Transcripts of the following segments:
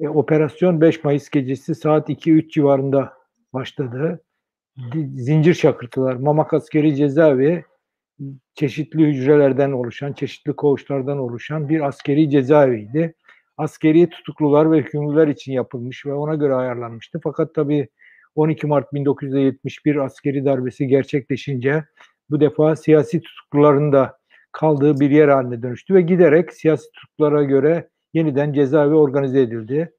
E, operasyon 5 Mayıs gecesi saat 2-3 civarında başladı. Zincir şakırtılar, Mamak Askeri Cezaevi çeşitli hücrelerden oluşan, çeşitli koğuşlardan oluşan bir askeri cezaeviydi. Askeri tutuklular ve hükümlüler için yapılmış ve ona göre ayarlanmıştı. Fakat tabii 12 Mart 1971 askeri darbesi gerçekleşince bu defa siyasi tutukluların da kaldığı bir yer haline dönüştü ve giderek siyasi tutuklulara göre yeniden cezaevi organize edildi.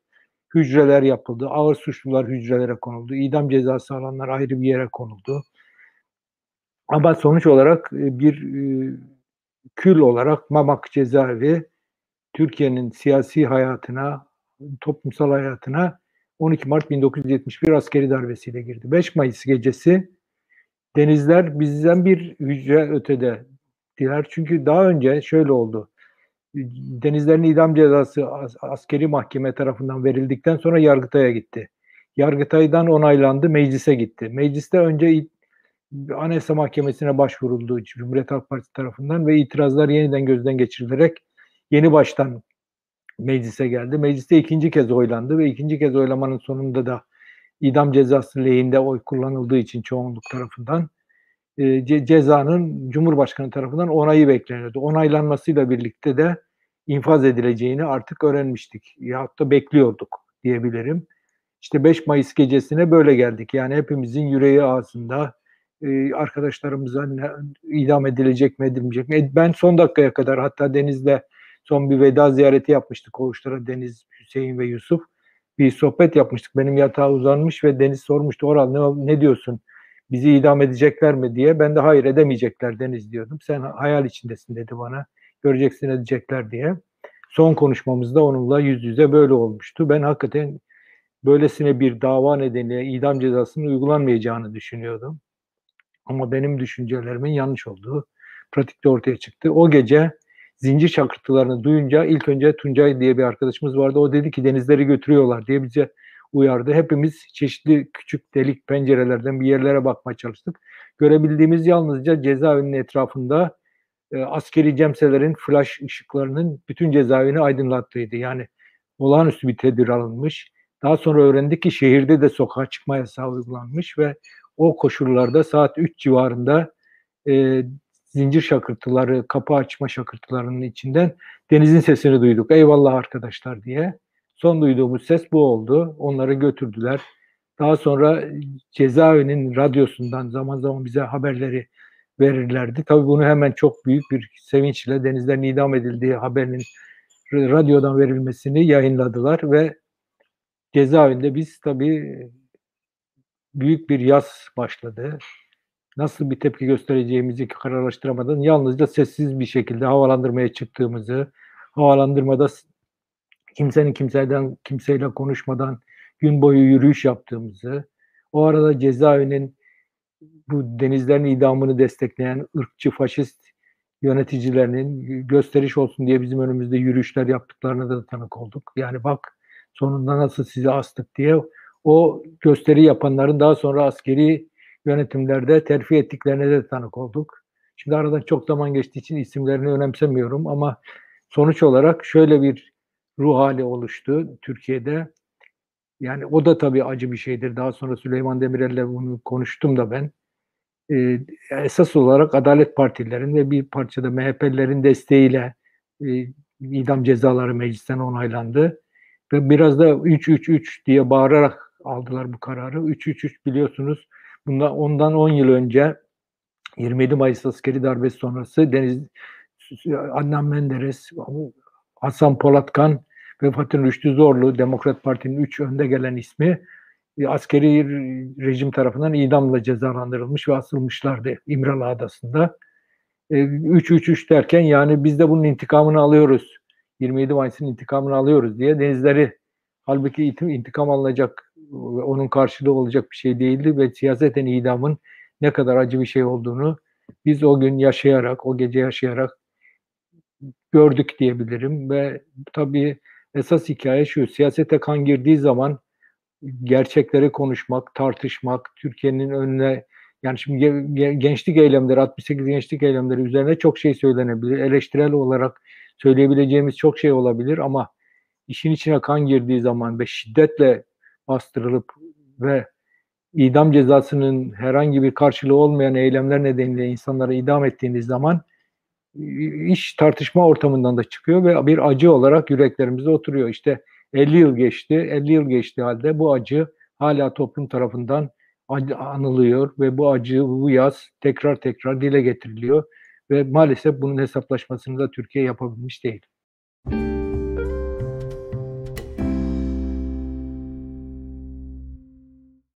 Hücreler yapıldı, ağır suçlular hücrelere konuldu, idam cezası alanlar ayrı bir yere konuldu. Ama sonuç olarak e, bir e, kül olarak Mamak cezaevi Türkiye'nin siyasi hayatına, toplumsal hayatına 12 Mart 1971 askeri darbesiyle girdi. 5 Mayıs gecesi denizler bizden bir hücre ötede diler. Çünkü daha önce şöyle oldu. Denizlerin idam cezası askeri mahkeme tarafından verildikten sonra Yargıtay'a gitti. Yargıtay'dan onaylandı, meclise gitti. Mecliste önce Anayasa Mahkemesi'ne başvuruldu Cumhuriyet Halk Partisi tarafından ve itirazlar yeniden gözden geçirilerek yeni baştan meclise geldi. Mecliste ikinci kez oylandı ve ikinci kez oylamanın sonunda da idam cezası lehinde oy kullanıldığı için çoğunluk tarafından e, ce, cezanın Cumhurbaşkanı tarafından onayı bekleniyordu. Onaylanmasıyla birlikte de infaz edileceğini artık öğrenmiştik. Yahut da bekliyorduk diyebilirim. İşte 5 Mayıs gecesine böyle geldik. Yani hepimizin yüreği ağzında e, arkadaşlarımıza ne, idam edilecek mi edilmeyecek mi? Ben son dakikaya kadar hatta Deniz'le son bir veda ziyareti yapmıştık koğuşlara Deniz, Hüseyin ve Yusuf. Bir sohbet yapmıştık. Benim yatağa uzanmış ve Deniz sormuştu Oral ne, ne diyorsun? Bizi idam edecekler mi diye. Ben de hayır edemeyecekler Deniz diyordum. Sen hayal içindesin dedi bana. Göreceksin edecekler diye. Son konuşmamızda onunla yüz yüze böyle olmuştu. Ben hakikaten böylesine bir dava nedeniyle idam cezasının uygulanmayacağını düşünüyordum. Ama benim düşüncelerimin yanlış olduğu pratikte ortaya çıktı. O gece zincir çakırtılarını duyunca ilk önce Tuncay diye bir arkadaşımız vardı. O dedi ki denizleri götürüyorlar diye bize uyardı. Hepimiz çeşitli küçük delik pencerelerden bir yerlere bakmaya çalıştık. Görebildiğimiz yalnızca cezaevinin etrafında e, askeri cemselerin flash ışıklarının bütün cezaevini aydınlattığıydı. Yani olağanüstü bir tedbir alınmış. Daha sonra öğrendik ki şehirde de sokağa çıkma yasağı uygulanmış ve o koşullarda saat 3 civarında e, zincir şakırtıları, kapı açma şakırtılarının içinden denizin sesini duyduk. Eyvallah arkadaşlar diye. Son duyduğumuz ses bu oldu. Onları götürdüler. Daha sonra cezaevinin radyosundan zaman zaman bize haberleri verirlerdi. Tabii bunu hemen çok büyük bir sevinçle denizden idam edildiği haberinin radyodan verilmesini yayınladılar ve cezaevinde biz tabii büyük bir yaz başladı. Nasıl bir tepki göstereceğimizi kararlaştıramadan yalnızca sessiz bir şekilde havalandırmaya çıktığımızı, havalandırmada kimsenin kimseden kimseyle konuşmadan gün boyu yürüyüş yaptığımızı, o arada cezaevinin bu denizlerin idamını destekleyen ırkçı faşist yöneticilerinin gösteriş olsun diye bizim önümüzde yürüyüşler yaptıklarına da tanık olduk. Yani bak sonunda nasıl sizi astık diye o gösteri yapanların daha sonra askeri yönetimlerde terfi ettiklerine de tanık olduk. Şimdi aradan çok zaman geçtiği için isimlerini önemsemiyorum ama sonuç olarak şöyle bir ruh hali oluştu Türkiye'de. Yani o da tabii acı bir şeydir. Daha sonra Süleyman Demirel'le bunu konuştum da ben. Ee, esas olarak Adalet Partilerin ve bir parçada MHP'lilerin desteğiyle e, idam cezaları meclisten onaylandı. Ve biraz da 3-3-3 diye bağırarak aldılar bu kararı. 3-3-3 biliyorsunuz bundan ondan 10 yıl önce 27 Mayıs askeri darbesi sonrası Deniz Adnan Menderes, Hasan Polatkan ve Fatih Rüştü Zorlu Demokrat Parti'nin 3 önde gelen ismi askeri rejim tarafından idamla cezalandırılmış ve asılmışlardı İmralı Adası'nda. 3-3-3 e, derken yani biz de bunun intikamını alıyoruz. 27 Mayıs'ın intikamını alıyoruz diye denizleri halbuki intikam alınacak onun karşılığı olacak bir şey değildi ve siyaseten idamın ne kadar acı bir şey olduğunu biz o gün yaşayarak, o gece yaşayarak gördük diyebilirim ve tabii esas hikaye şu, siyasete kan girdiği zaman gerçekleri konuşmak, tartışmak, Türkiye'nin önüne Yani şimdi ge- ge- gençlik eylemleri, 68 gençlik eylemleri üzerine çok şey söylenebilir. Eleştirel olarak söyleyebileceğimiz çok şey olabilir ama işin içine kan girdiği zaman ve şiddetle bastırılıp ve idam cezasının herhangi bir karşılığı olmayan eylemler nedeniyle insanları idam ettiğiniz zaman iş tartışma ortamından da çıkıyor ve bir acı olarak yüreklerimizde oturuyor. İşte 50 yıl geçti, 50 yıl geçti halde bu acı hala toplum tarafından anılıyor ve bu acı, bu yaz tekrar tekrar dile getiriliyor ve maalesef bunun hesaplaşmasını da Türkiye yapabilmiş değil.